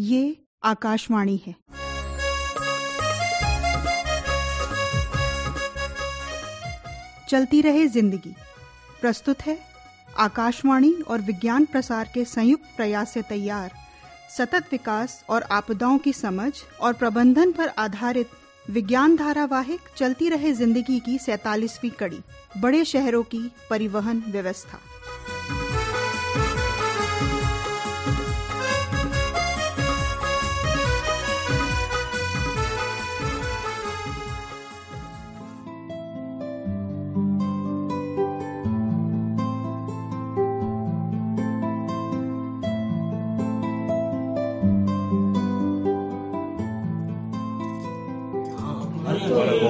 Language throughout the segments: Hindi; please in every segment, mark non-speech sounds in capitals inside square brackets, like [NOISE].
ये आकाशवाणी है। चलती रहे ज़िंदगी। प्रस्तुत है आकाशवाणी और विज्ञान प्रसार के संयुक्त प्रयास से तैयार। सतत विकास और आपदाओं की समझ और प्रबंधन पर आधारित विज्ञान धारावाहिक चलती रहे ज़िंदगी की सैतालीसवीं कड़ी। बड़े शहरों की परिवहन व्यवस्था।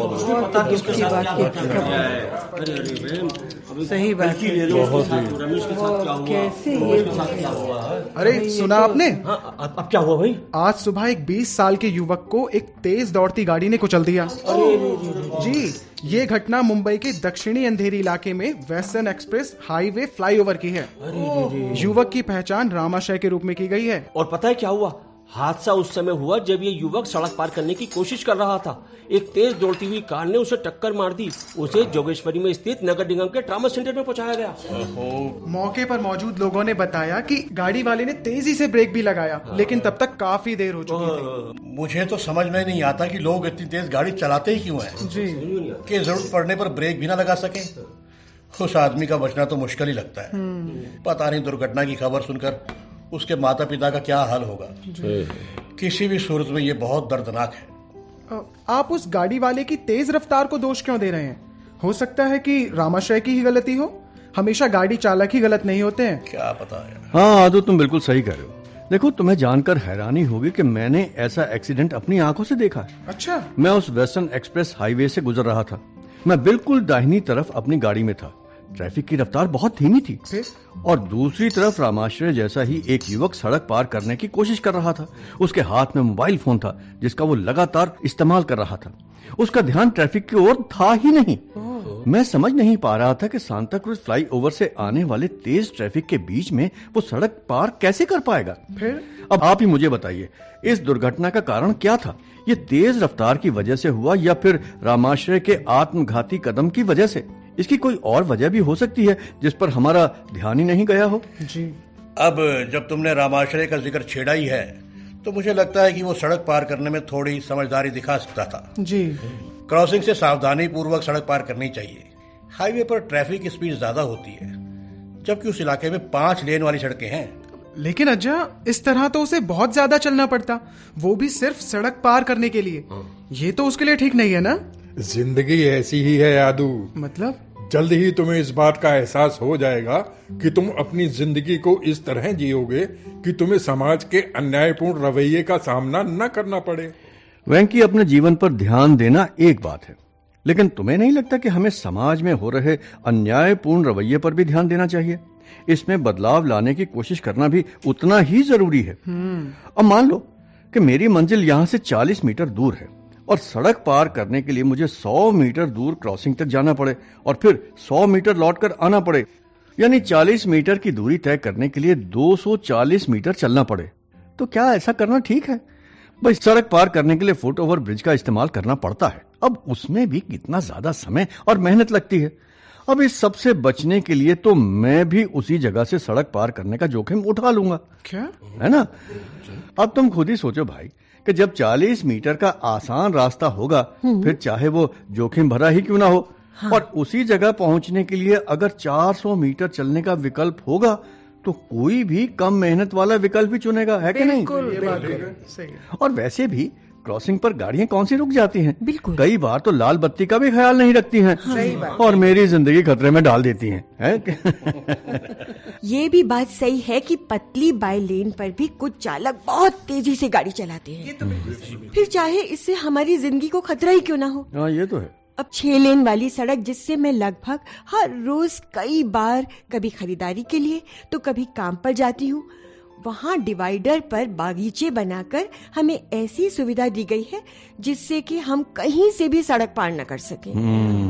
साथ क्या अरे अरे बहन सही बात ले लो रमेश के साथ क्या हुआ कैसे ये क्या हुआ अरे सुना आपने हाँ अब अब क्या हुआ भाई आज सुबह एक 20 साल के युवक को एक तेज दौड़ती गाड़ी ने कुचल दिया जी ये घटना मुंबई के दक्षिणी अंधेरी इलाके में वेस्टर्न एक्सप्रेस हाईवे फ्लाईओवर की है युवक की पहचान रामाशय के रूप में की गई है और पता है क्या हुआ हादसा उस समय हुआ जब ये युवक सड़क पार करने की कोशिश कर रहा था। एक तेज दौड़ती हुई कार ने उसे टक्कर मार दी। उसे जोगेश्वरी में स्थित नगर निगम के ट्रामा सेंटर में पहुँचाया गया। मौके पर मौजूद लोगों ने बताया कि गाड़ी वाले ने तेज़ी से ब्रेक भी लगाया लेकिन तब तक काफ़ी देर हो चुकी थी। मुझे तो समझ में नहीं आता कि लोग इतनी तेज गाड़ी चलाते ही क्यों हैं। जी। कि ज़रूरत पड़ने पर ब्रेक भी ना लगा सके। उस आदमी का बचना तो मुश्किल ही लगता है। पता नहीं दुर्घटना की खबर सुनकर उसके माता पिता का क्या हाल होगा? किसी भी सूरत में ये बहुत दर्दनाक है। आप उस गाड़ी वाले की तेज रफ्तार को दोष क्यों दे रहे हैं? हो सकता है कि रामाशय की ही गलती हो। हमेशा गाड़ी चालक ही गलत नहीं होते हैं। क्या पता है? हाँ आदू तुम बिल्कुल सही कह रहे हो। देखो तुम्हें जानकर हैरानी होगी कि मैंने ऐसा एक्सीडेंट अपनी आँखों से देखा। है अच्छा। मैं उस वेस्टर्न एक्सप्रेस हाईवे से गुजर रहा था। मैं बिल्कुल दाहिनी तरफ़ अपनी गाड़ी में था। ट्रैफ़िक की रफ्तार बहुत धीमी थी। फिर? और दूसरी तरफ़ रामाश्रय जैसा ही एक युवक सड़क पार करने की कोशिश कर रहा था। उसके हाथ में मोबाइल फ़ोन था जिसका वो लगातार इस्तेमाल कर रहा था। उसका ध्यान ट्रैफ़िक की ओर था ही नहीं। मैं समझ नहीं पा रहा था कि सांता क्रूज फ्लाई ओवर से आने वाले तेज ट्रैफ़िक के बीच में वो सड़क पार कैसे कर पाएगा। फिर? अब आप ही मुझे बताइए इस दुर्घटना का कारण क्या था? ये तेज रफ्तार की वजह से हुआ या फिर रामाश्रय के आत्मघाती कदम की वजह से? इसकी कोई और वजह भी हो सकती है जिस पर हमारा ध्यान ही नहीं गया हो। जी। अब जब तुमने रामाश्रय का ज़िक्र छेड़ा ही है तो मुझे लगता है कि वो सड़क पार करने में थोड़ी समझदारी दिखा सकता था। जी। क्रॉसिंग से सावधानी पूर्वक सड़क पार करनी चाहिए। हाईवे पर ट्रैफ़िक स्पीड ज़्यादा होती है जबकि उस इलाके में पाँच लेन वाली सड़कें हैं। लेकिन अज्जा इस तरह तो उसे बहुत ज़्यादा चलना पड़ता। वो भी सिर्फ़ सड़क पार करने के लिए। ये तो उसके लिए ठीक नहीं है ना? ज़िंदगी ऐसी ही है यादू। मतलब? जल्द ही तुम्हें इस बात का एहसास हो जाएगा कि तुम अपनी ज़िंदगी को इस तरह जियोगे कि तुम्हें समाज के अन्यायपूर्ण रवैये का सामना न करना पड़े। वेंकी अपने जीवन पर ध्यान देना एक बात है लेकिन तुम्हें नहीं लगता कि हमें समाज में हो रहे अन्यायपूर्ण रवैये पर भी ध्यान देना चाहिए? इसमें बदलाव लाने की कोशिश करना भी उतना ही ज़रूरी है। अब मान लो कि मेरी मंजिल यहाँ से 40 मीटर दूर है। और सड़क पार करने के लिए मुझे 100 मीटर दूर क्रॉसिंग तक जाना पड़े और फिर 100 मीटर लौटकर आना पड़े। यानी 40 मीटर की दूरी तय करने के लिए 240 मीटर चलना पड़े। तो क्या ऐसा करना ठीक है? भाई, सड़क पार करने के लिए फुट ओवर ब्रिज का इस्तेमाल करना पड़ता है। अब उसमें भी कितना ज़्यादा समय और मेहनत लगती है। अब इस सबसे बचने के लिए तो मैं भी उसी जगह से सड़क पार करने का जोखिम उठा लूँगा। क्या? है ना? अब तुम खुद ही सोचो भाई कि जब 40 मीटर का आसान रास्ता होगा फिर चाहे वो जोखिम भरा ही क्यों ना हो। हाँ। और उसी जगह पहुँचने के लिए अगर 400 मीटर चलने का विकल्प होगा तो कोई भी कम मेहनत वाला विकल्प ही चुनेगा है कि नहीं? ये बात सही है। और वैसे भी क्रॉसिंग पर गाड़ियाँ कौन सी रुक जाती हैं? बिल्कुल। कई बार तो लाल बत्ती का भी ख्याल नहीं रखती हैं। सही बात। और मेरी ज़िंदगी खतरे में डाल देती हैं है? [LAUGHS] ये भी बात सही है कि पतली बाई लेन पर भी कुछ चालक बहुत तेज़ी से गाड़ी चलाते हैं। तो फिर चाहे इससे हमारी ज़िंदगी को खतरा ही क्यों ना हो। हाँ ये तो है। अब छह लेन वाली सड़क जिससे मैं लगभग हर रोज कई बार कभी खरीदारी के लिए तो कभी काम पर जाती हूँ वहाँ डिवाइडर पर बागीचे बनाकर हमें ऐसी सुविधा दी गई है जिससे कि हम कहीं से भी सड़क पार न कर सके।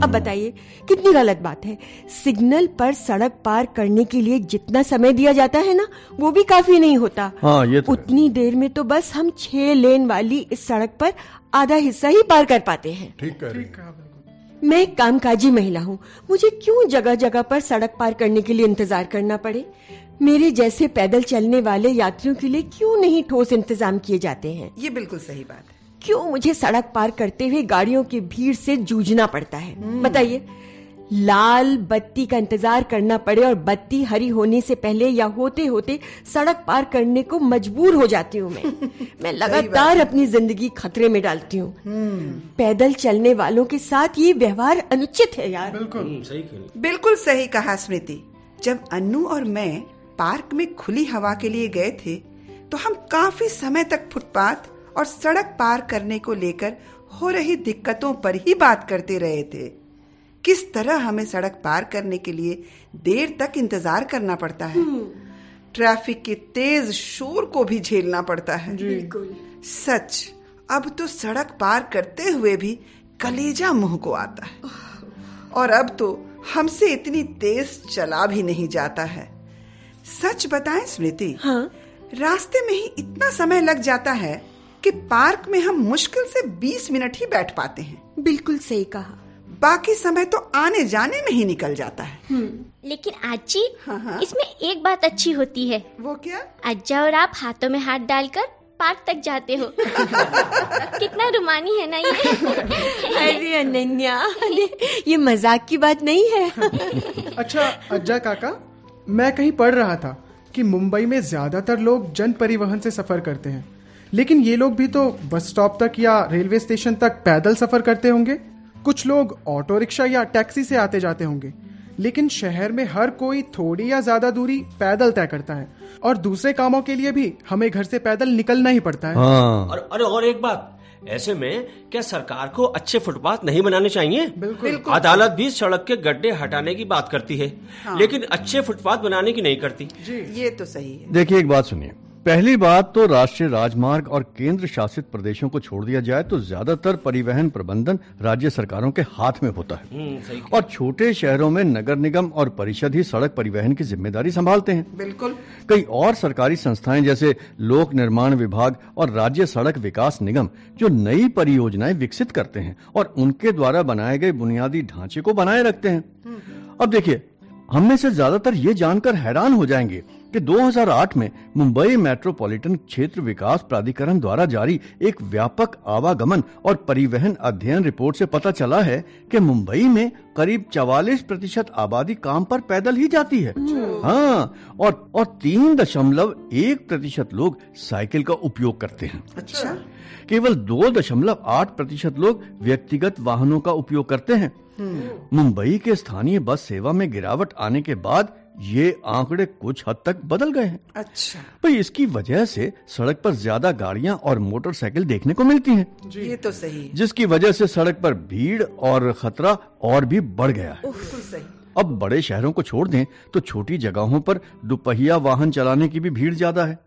अब बताइए कितनी गलत बात है? सिग्नल पर सड़क पार करने के लिए जितना समय दिया जाता है ना वो भी काफ़ी नहीं होता। हाँ ये तो उतनी देर में तो बस हम छह लेन वाली इस सड़क पर आधा हिस्सा ही पार कर पाते हैं। ठीक कह रही मैं एक कामकाजी महिला हूँ। मुझे क्यों जगह जगह पर सड़क पार करने के लिए इंतज़ार करना पड़े? मेरे जैसे पैदल चलने वाले यात्रियों के लिए क्यों नहीं ठोस इंतज़ाम किए जाते हैं? ये बिल्कुल सही बात है। क्यों मुझे सड़क पार करते हुए गाड़ियों की भीड़ से जूझना पड़ता है? बताइए। लाल बत्ती का इंतज़ार करना पड़े और बत्ती हरी होने से पहले या होते होते सड़क पार करने को मजबूर हो जाती हूँ मैं। [LAUGHS] मैं लगातार अपनी ज़िंदगी खतरे में डालती हूँ। पैदल चलने वालों के साथ ये व्यवहार अनुचित है यार। हम्म, सही बिल्कुल सही कहा स्मृति। जब अन्नू और मैं पार्क में खुली हवा के लिए गए थे तो हम काफ़ी समय तक फुटपाथ और सड़क पार करने को लेकर हो रही दिक्कतों पर ही बात करते रहे थे। किस तरह हमें सड़क पार करने के लिए देर तक इंतज़ार करना पड़ता है? ट्रैफ़िक के तेज शोर को भी झेलना पड़ता है। सच अब तो सड़क पार करते हुए भी कलेजा मुँह को आता है। और अब तो हमसे इतनी तेज चला भी नहीं जाता है। सच बताएँ स्मृति हाँ। रास्ते में ही इतना समय लग जाता है कि पार्क में हम मुश्किल से 20 मिनट ही बैठ पाते हैं। बिल्कुल सही कहा। बाकी समय तो आने जाने में ही निकल जाता है। लेकिन आजी हाँ, हाँ। इसमें एक बात अच्छी होती है। वो क्या? अज्जा और आप हाथों में हाथ डालकर पार्क तक जाते हो। [LAUGHS] कितना रुमानी है ना ये। अरे अनन्या ये मज़ाक की बात नहीं है। [LAUGHS] अच्छा अज्जा काका। मैं कहीं पढ़ रहा था कि मुंबई में ज़्यादातर लोग जन परिवहन से सफ़र करते हैं। लेकिन ये लोग भी तो बस स्टॉप तक या रेलवे स्टेशन तक पैदल सफ़र करते होंगे। कुछ लोग ऑटो रिक्शा या टैक्सी से आते जाते होंगे। लेकिन शहर में हर कोई थोड़ी या ज़्यादा दूरी पैदल तय करता है। और दूसरे कामों के लिए भी हमें घर से पैदल निकलना ही पड़ता है। हाँ। और अरे और एक बात ऐसे में क्या सरकार को अच्छे फुटपाथ नहीं बनाने चाहिए? बिल्कुल। अदालत भी सड़क के गड्ढे हटाने की बात करती है हाँ। लेकिन अच्छे फुटपाथ बनाने की नहीं करती। जी। ये तो सही है। देखिए एक बात सुनिए। पहली बात तो राष्ट्रीय राजमार्ग और केंद्र शासित प्रदेशों को छोड़ दिया जाए तो ज़्यादातर परिवहन प्रबंधन राज्य सरकारों के हाथ में होता है। हम्म, और छोटे शहरों में नगर निगम और परिषद ही सड़क परिवहन की ज़िम्मेदारी संभालते हैं। बिल्कुल। कई और सरकारी संस्थाएँ जैसे लोक निर्माण विभाग और राज्य सड़क विकास निगम जो नई परियोजनाएँ विकसित करते हैं और उनके द्वारा बनाए गए बुनियादी ढांचे को बनाए रखते हैं। अब देखिए हम में से ज़्यादातर ये जानकर हैरान हो जाएँगे कि 2008 में मुंबई मेट्रोपॉलिटन क्षेत्र विकास प्राधिकरण द्वारा जारी एक व्यापक आवागमन और परिवहन अध्ययन रिपोर्ट से पता चला है कि मुंबई में करीब 44 प्रतिशत आबादी काम पर पैदल ही जाती है। हाँ और और तीन दशमलव एक प्रतिशत लोग साइकिल का उपयोग करते हैं। अच्छा। केवल दो दशमलव आठ प्रतिशत लोग व्यक्तिगत वाहनों का उपयोग करते हैं। मुंबई के स्थानीय बस सेवा में गिरावट आने के बाद ये आंकड़े कुछ हद तक बदल गए हैं। अच्छा। भाई इसकी वजह से सड़क पर ज़्यादा गाड़ियाँ और मोटरसाइकिल देखने को मिलती हैं। ये तो सही। जिसकी वजह से सड़क पर भीड़ और खतरा और भी बढ़ गया है। सही। अब बड़े शहरों को छोड़ दें तो छोटी जगहों पर दुपहिया वाहन चलाने की भी भीड़ ज़्यादा है।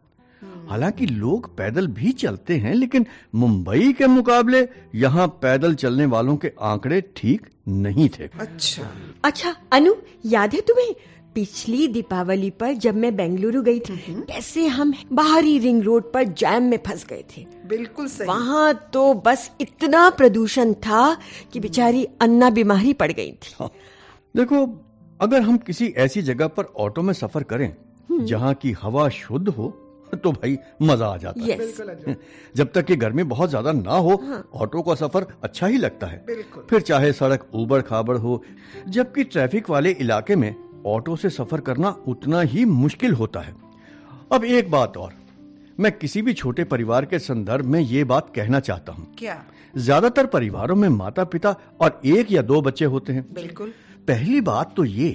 हालाँकि लोग पैदल भी चलते हैं लेकिन मुंबई के मुकाबले यहाँ पैदल चलने वालों के आंकड़े ठीक नहीं थे। अच्छा। अच्छा अनु याद है तुम्हें पिछली दीपावली पर जब मैं बेंगलुरु गई थी कैसे हम बाहरी रिंग रोड पर जैम में फंस गए थे। बिल्कुल सही। वहाँ तो बस इतना प्रदूषण था कि बेचारी अन्ना बीमारी पड़ गई थी। हाँ। देखो अगर हम किसी ऐसी जगह पर ऑटो में सफ़र करें जहाँ की हवा शुद्ध हो तो भाई मज़ा आ जाता है। [LAUGHS] जब तक कि गर्मी बहुत ज़्यादा ना हो ऑटो का सफ़र अच्छा ही लगता है। बिल्कुल। फिर चाहे सड़क उबड़ खाबड़ हो जबकि ट्रैफ़िक वाले इलाके में ऑटो से सफ़र करना उतना ही मुश्किल होता है। अब एक बात और मैं किसी भी छोटे परिवार के संदर्भ में ये बात कहना चाहता हूँ। क्या? ज़्यादातर परिवारों में माता पिता और एक या दो बच्चे होते हैं। बिल्कुल। पहली बात तो ये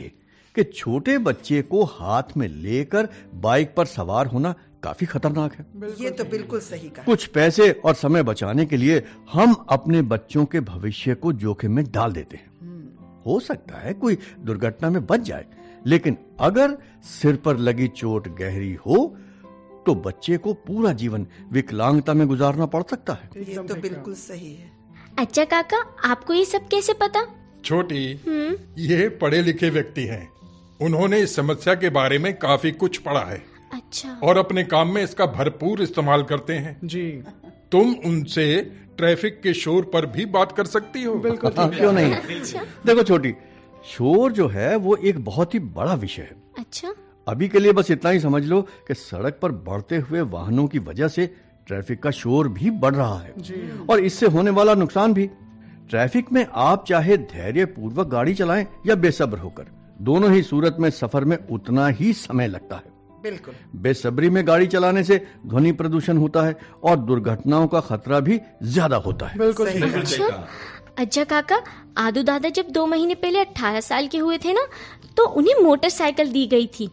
कि छोटे बच्चे को हाथ में लेकर बाइक पर सवार होना काफ़ी खतरनाक है। ये तो बिल्कुल सही कहा। कुछ पैसे और समय बचाने के लिए हम अपने बच्चों के भविष्य को जोखिम में डाल देते हैं। हो सकता है कोई दुर्घटना में बच जाए लेकिन अगर सिर पर लगी चोट गहरी हो तो बच्चे को पूरा जीवन विकलांगता में गुजारना पड़ सकता है। ये तो बिल्कुल सही है। अच्छा काका आपको ये सब कैसे पता? छोटी ये पढ़े लिखे व्यक्ति हैं। उन्होंने इस समस्या के बारे में काफ़ी कुछ पढ़ा है। अच्छा। और अपने काम में इसका भरपूर इस्तेमाल करते हैं। जी। तुम उनसे ट्रैफ़िक के शोर पर भी बात कर सकती हो। बिल्कुल हाँ, क्यों नहीं? देखो छोटी शोर जो है वो एक बहुत ही बड़ा विषय है। अच्छा। अभी के लिए बस इतना ही समझ लो कि सड़क पर बढ़ते हुए वाहनों की वजह से ट्रैफ़िक का शोर भी बढ़ रहा है। और इससे होने वाला नुकसान भी। ट्रैफ़िक में आप चाहे धैर्य पूर्वक गाड़ी चलाएँ या बेसब्र होकर दोनों ही सूरत में सफ़र में उतना ही समय लगता है। बिल्कुल। बेसब्री में गाड़ी चलाने से ध्वनि प्रदूषण होता है और दुर्घटनाओं का खतरा भी ज़्यादा होता है। बिल्कुल सही। है अच्छा काका आदू दादा जब दो महीने पहले अट्ठारह साल के हुए थे ना तो उन्हें मोटरसाइकिल दी गई थी।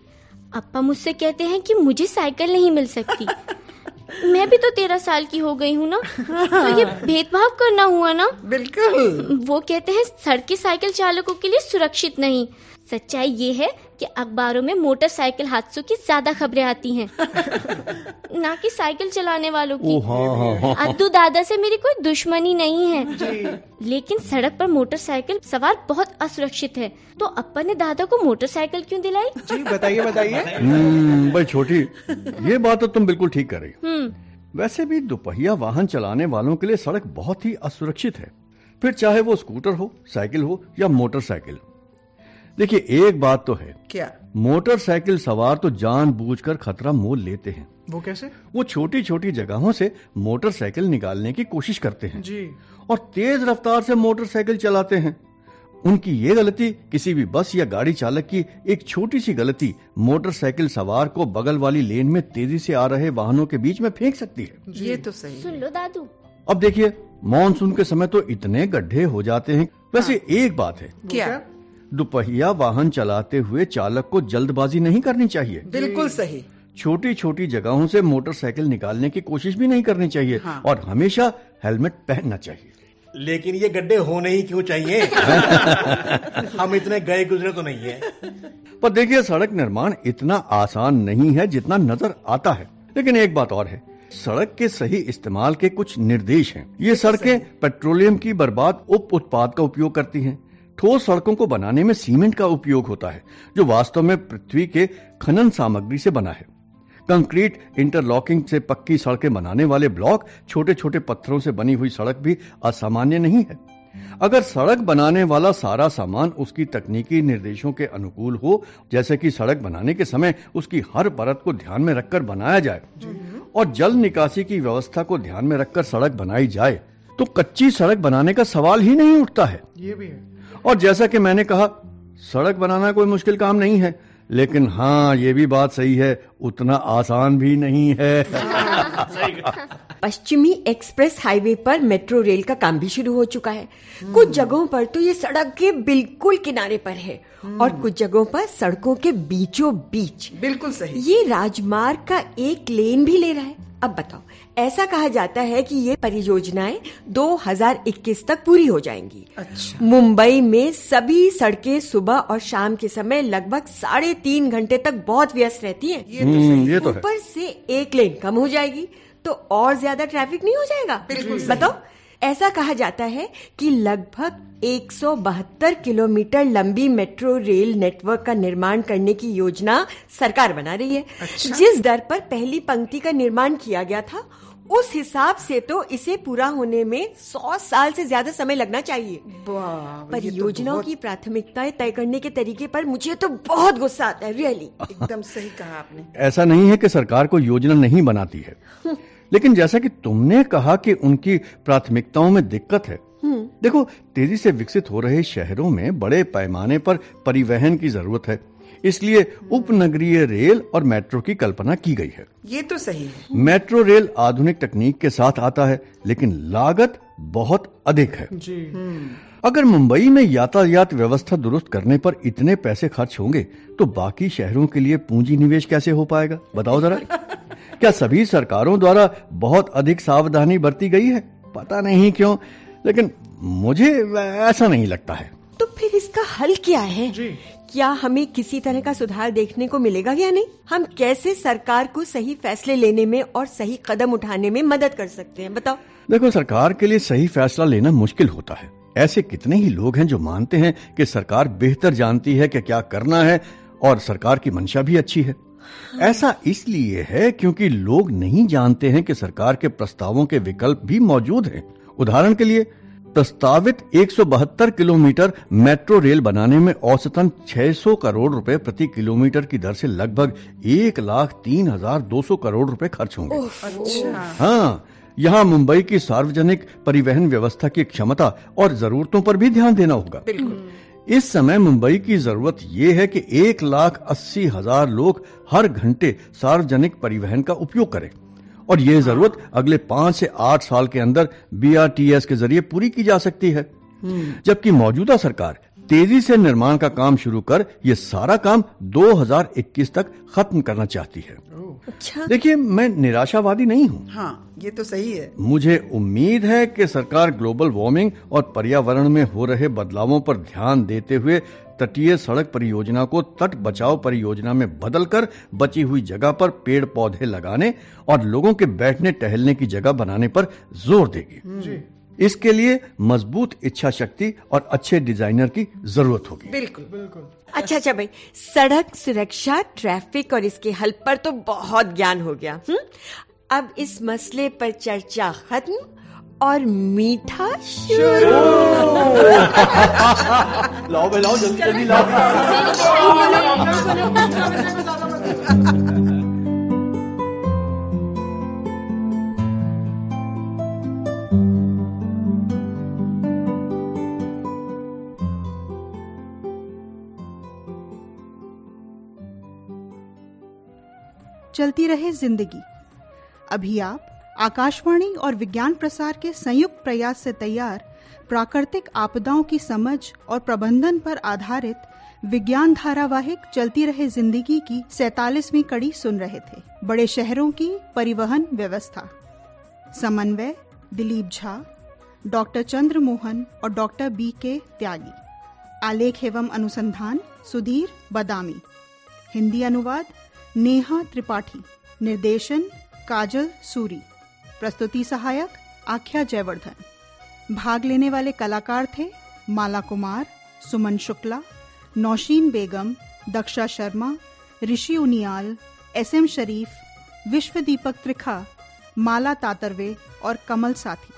अपा मुझसे कहते हैं कि मुझे साइकिल नहीं मिल सकती। [LAUGHS] मैं भी तो तेरह साल की हो गई हूँ ना तो ये [LAUGHS] भेदभाव करना हुआ ना। बिल्कुल। वो कहते हैं सड़की साइकिल चालकों के लिए सुरक्षित नहीं। सच्चाई ये है कि अखबारों में मोटरसाइकिल हादसों की ज़्यादा खबरें आती हैं। [LAUGHS] ना कि साइकिल चलाने वालों की। ओ हाँ हाँ हाँ। अद्दू दादा से मेरी कोई दुश्मनी नहीं है। लेकिन सड़क पर मोटरसाइकिल सवार बहुत असुरक्षित है। तो अपन ने दादा को मोटरसाइकिल क्यों दिलाई? जी बताइए बताइए। हम्म, भाई छोटी। ये बात तो तुम बिल्कुल ठीक कर रही हम्म। वैसे भी दोपहिया वाहन चलाने वालों के लिए सड़क बहुत ही असुरक्षित है। फिर चाहे वो स्कूटर हो साइकिल हो या मोटरसाइकिल। देखिए एक बात तो है। क्या? मोटरसाइकिल सवार तो जानबूझकर खतरा मोल लेते हैं। वो कैसे? वो छोटी छोटी जगहों से मोटरसाइकिल निकालने की कोशिश करते हैं। जी। और तेज रफ्तार से मोटरसाइकिल चलाते हैं। उनकी ये गलती किसी भी बस या गाड़ी चालक की एक छोटी सी गलती मोटरसाइकिल सवार को बगल वाली लेन में तेज़ी से आ रहे वाहनों के बीच में फेंक सकती है। ये तो सही सुन लो दादू। अब देखिए मानसून के समय तो इतने गड्ढे हो जाते हैं। वैसे एक बात है। क्या? दुपहिया वाहन चलाते हुए चालक को जल्दबाजी नहीं करनी चाहिए। बिल्कुल सही। छोटी छोटी जगहों से मोटरसाइकिल निकालने की कोशिश भी नहीं करनी चाहिए हाँ। और हमेशा हेलमेट पहनना चाहिए। लेकिन ये गड्ढे होने ही क्यों चाहिए? [LAUGHS] हम इतने गए गुजरे तो नहीं है। पर देखिए सड़क निर्माण इतना आसान नहीं है जितना नज़र आता है। लेकिन एक बात और है सड़क के सही इस्तेमाल के कुछ निर्देश हैं। ये सड़कें पेट्रोलियम की बर्बाद उप उत्पाद का उपयोग करती हैं। ठोस सड़कों को बनाने में सीमेंट का उपयोग होता है, जो वास्तव में पृथ्वी के खनन सामग्री से बना है। कंक्रीट, इंटरलॉकिंग से पक्की सड़कें बनाने वाले ब्लॉक छोटे छोटे पत्थरों से बनी हुई सड़क भी असामान्य नहीं है। अगर सड़क बनाने वाला सारा सामान उसकी तकनीकी निर्देशों के अनुकूल हो, जैसे कि सड़क बनाने के समय उसकी हर परत को ध्यान में रखकर बनाया जाए और जल निकासी की व्यवस्था को ध्यान में रखकर सड़क बनाई जाए तो कच्ची सड़क बनाने का सवाल ही नहीं उठता है। ये भी है। और जैसा कि मैंने कहा सड़क बनाना कोई मुश्किल काम नहीं है लेकिन हाँ ये भी बात सही है उतना आसान भी नहीं है। [LAUGHS] पश्चिमी एक्सप्रेस हाईवे पर मेट्रो रेल का काम भी शुरू हो चुका है। कुछ जगहों पर तो ये सड़क के बिल्कुल किनारे पर है और कुछ जगहों पर सड़कों के बीचों बीच। बिल्कुल सही। ये राजमार्ग का एक लेन भी ले रहा है। अब बताओ ऐसा कहा जाता है कि ये परियोजनाएँ 2021 तक पूरी हो जाएँगी। अच्छा। मुंबई में सभी सड़कें सुबह और शाम के समय लगभग साढ़े तीन घंटे तक बहुत व्यस्त रहती हैं। ये तो हम्म, ये तो है। ऊपर से एक लेन कम हो जाएगी तो और ज़्यादा ट्रैफ़िक नहीं हो जाएगा? बिल्कुल बताओ। ऐसा कहा जाता है कि लगभग 172 किलोमीटर लंबी मेट्रो रेल नेटवर्क का निर्माण करने की योजना सरकार बना रही है। अच्छा। जिस दर पर पहली पंक्ति का निर्माण किया गया था उस हिसाब से तो इसे पूरा होने में सौ साल से ज़्यादा समय लगना चाहिए। वाह, ये तो की प्राथमिकताएँ तय करने के तरीके पर मुझे तो बहुत गुस्सा आता है रियली [LAUGHS] एकदम सही कहा आपने। ऐसा नहीं है कि सरकार को योजना नहीं बनाती है। लेकिन जैसा कि तुमने कहा कि उनकी प्राथमिकताओं में दिक्कत है। देखो तेज़ी से विकसित हो रहे शहरों में बड़े पैमाने पर परिवहन की ज़रूरत है। इसलिए उपनगरीय रेल और मेट्रो की कल्पना की गई है। ये तो सही है। मेट्रो रेल आधुनिक तकनीक के साथ आता है लेकिन लागत बहुत अधिक है। जी। अगर मुंबई में यातायात व्यवस्था दुरुस्त करने पर इतने पैसे खर्च होंगे तो बाकी शहरों के लिए पूंजी निवेश कैसे हो पाएगा? बताओ जरा। [LAUGHS] क्या सभी सरकारों द्वारा बहुत अधिक सावधानी बरती गई है? पता नहीं क्यों लेकिन मुझे ऐसा नहीं लगता है। तो फिर इसका हल क्या है? जी। क्या हमें किसी तरह का सुधार देखने को मिलेगा या नहीं? हम कैसे सरकार को सही फैसले लेने में और सही कदम उठाने में मदद कर सकते हैं? बताओ। देखो, सरकार के लिए सही फैसला लेना मुश्किल होता है। ऐसे कितने ही लोग हैं जो मानते हैं कि सरकार बेहतर जानती है कि क्या करना है और सरकार की मंशा भी अच्छी है। ऐसा इसलिए है क्योंकि लोग नहीं जानते हैं कि सरकार के प्रस्तावों के विकल्प भी मौजूद हैं। उदाहरण के लिए प्रस्तावित 172 किलोमीटर मेट्रो रेल बनाने में औसतन 600 करोड़ रुपए प्रति किलोमीटर की दर से लगभग एक लाख तीन हज़ार दो सौ करोड़ रुपए खर्च होंगे। अच्छा। हाँ यहाँ मुंबई की सार्वजनिक परिवहन व्यवस्था की क्षमता और जरूरतों पर भी ध्यान देना होगा। इस समय मुंबई की ज़रूरत ये है कि एक लाख अस्सी हज़ार लोग हर घंटे सार्वजनिक परिवहन का उपयोग करें। और ये ज़रूरत अगले पाँच से आठ साल के अंदर बीआरटीएस के ज़रिए पूरी की जा सकती है। जबकि मौजूदा सरकार तेज़ी से निर्माण का काम शुरू कर ये सारा काम 2021 तक खत्म करना चाहती है। अच्छा। देखिए मैं निराशावादी नहीं हूँ। हाँ ये तो सही है। मुझे उम्मीद है कि सरकार ग्लोबल वार्मिंग और पर्यावरण में हो रहे बदलावों पर ध्यान देते हुए तटीय सड़क परियोजना को तट बचाओ परियोजना में बदलकर बची हुई जगह पर पेड़ पौधे लगाने और लोगों के बैठने टहलने की जगह बनाने पर ज़ोर देगी। इसके लिए मज़बूत इच्छा शक्ति और अच्छे डिज़ाइनर की ज़रूरत होगी। बिल्कुल। बिल्कुल। अच्छा अच्छा भाई सड़क सुरक्षा ट्रैफ़िक और इसके हल पर तो बहुत ज्ञान हो गया हुँ? अब इस मसले पर चर्चा खत्म। और मीठा शुरू। लाओ भाई लाओ जल्दी जल्दी लाओ। चलती रहे ज़िंदगी। अभी आप आकाशवाणी और विज्ञान प्रसार के संयुक्त प्रयास से तैयार, प्राकृतिक आपदाओं की समझ और प्रबंधन पर आधारित विज्ञान धारावाहिक चलती रहे ज़िंदगी की सैतालीसवीं कड़ी सुन रहे थे। बड़े शहरों की परिवहन व्यवस्था। समन्वय, दिलीप झा, डॉक्टर चंद्र मोहन और डॉक्टर बी के त्यागी। आलेख एवं अनुसंधान, सुधीर बदामी। हिंदी अनुवाद, नेहा त्रिपाठी। निर्देशन, काजल सूरी। प्रस्तुति सहायक आख्या जयवर्धन। भाग लेने वाले कलाकार थे माला कुमार, सुमन शुक्ला, नौशीन बेगम, दक्षा शर्मा, ऋषि उनियाल एस एम शरीफ विश्व दीपक त्रिखा, माला तातरवे और कमल साथी।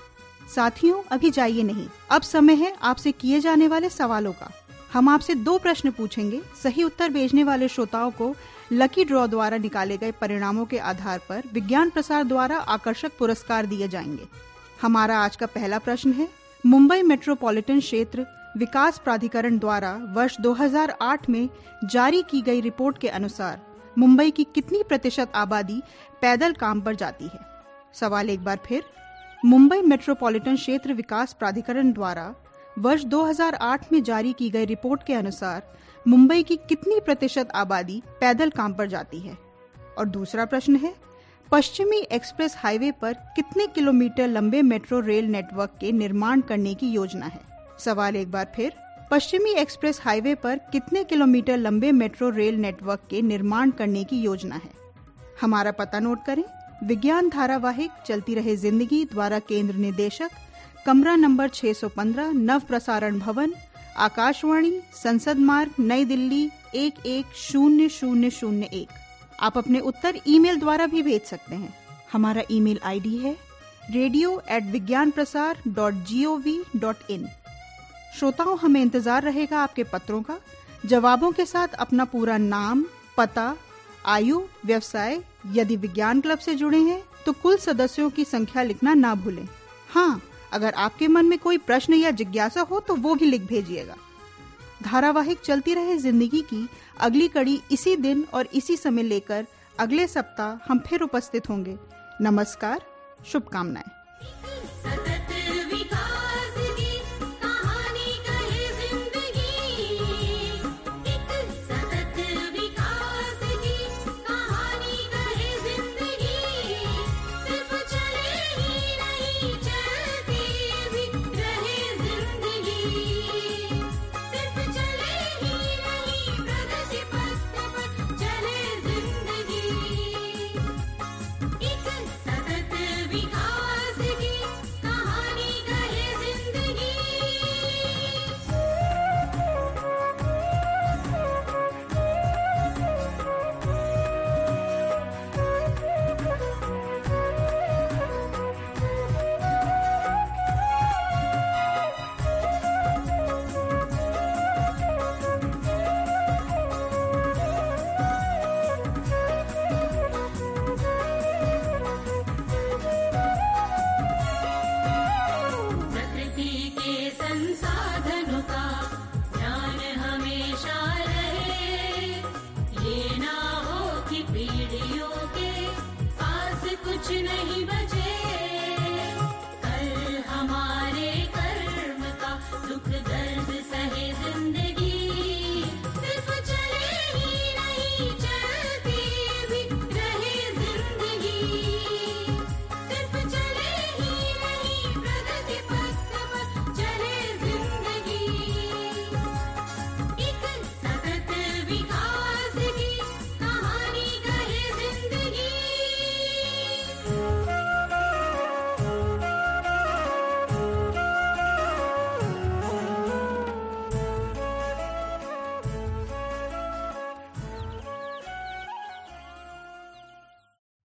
साथियों, अभी जाइए नहीं। अब समय है आपसे किए जाने वाले सवालों का। हम आपसे दो प्रश्न पूछेंगे, सही उत्तर भेजने वाले श्रोताओं को लकी ड्रॉ द्वारा निकाले गए परिणामों के आधार पर विज्ञान प्रसार द्वारा आकर्षक पुरस्कार दिए जाएँगे। हमारा आज का पहला प्रश्न है, मुंबई मेट्रोपॉलिटन क्षेत्र विकास प्राधिकरण द्वारा वर्ष 2008 में जारी की गई रिपोर्ट के अनुसार मुंबई की कितनी प्रतिशत आबादी पैदल काम पर जाती है? सवाल एक बार फिर, मुंबई मेट्रोपॉलिटन क्षेत्र विकास प्राधिकरण द्वारा वर्ष 2008 में जारी की गई रिपोर्ट के अनुसार मुंबई की कितनी प्रतिशत आबादी पैदल काम पर जाती है? और दूसरा प्रश्न है, पश्चिमी एक्सप्रेस हाईवे पर कितने किलोमीटर लंबे मेट्रो रेल नेटवर्क के निर्माण करने की योजना है? सवाल एक बार फिर, पश्चिमी एक्सप्रेस हाईवे पर कितने किलोमीटर लंबे मेट्रो रेल नेटवर्क के निर्माण करने की योजना है? हमारा पता नोट करें, विज्ञान धारावाहिक चलती रहे ज़िंदगी द्वारा केंद्र निदेशक कमरा नंबर 615 नव प्रसारण भवन आकाशवाणी, संसद मार्ग, नई दिल्ली, एक एक शून्य शून्य शून्य एक। आप अपने उत्तर ईमेल द्वारा भी भेज सकते हैं। हमारा ईमेल आईडी है radio at Vigyan Prasar dot G O V dot in श्रोताओं, हमें इंतज़ार रहेगा आपके पत्रों का, जवाबों के साथ अपना पूरा नाम, पता, आयु, व्यवसाय, यदि विज्ञान क्लब से जुड़े हैं तो कुल सदस्यों की संख्या लिखना ना भूलें। हाँ अगर आपके मन में कोई प्रश्न या जिज्ञासा हो तो वो भी लिख भेजिएगा। धारावाहिक चलती रहे ज़िंदगी की अगली कड़ी इसी दिन और इसी समय लेकर अगले सप्ताह हम फिर उपस्थित होंगे। नमस्कार, शुभकामनाएँ।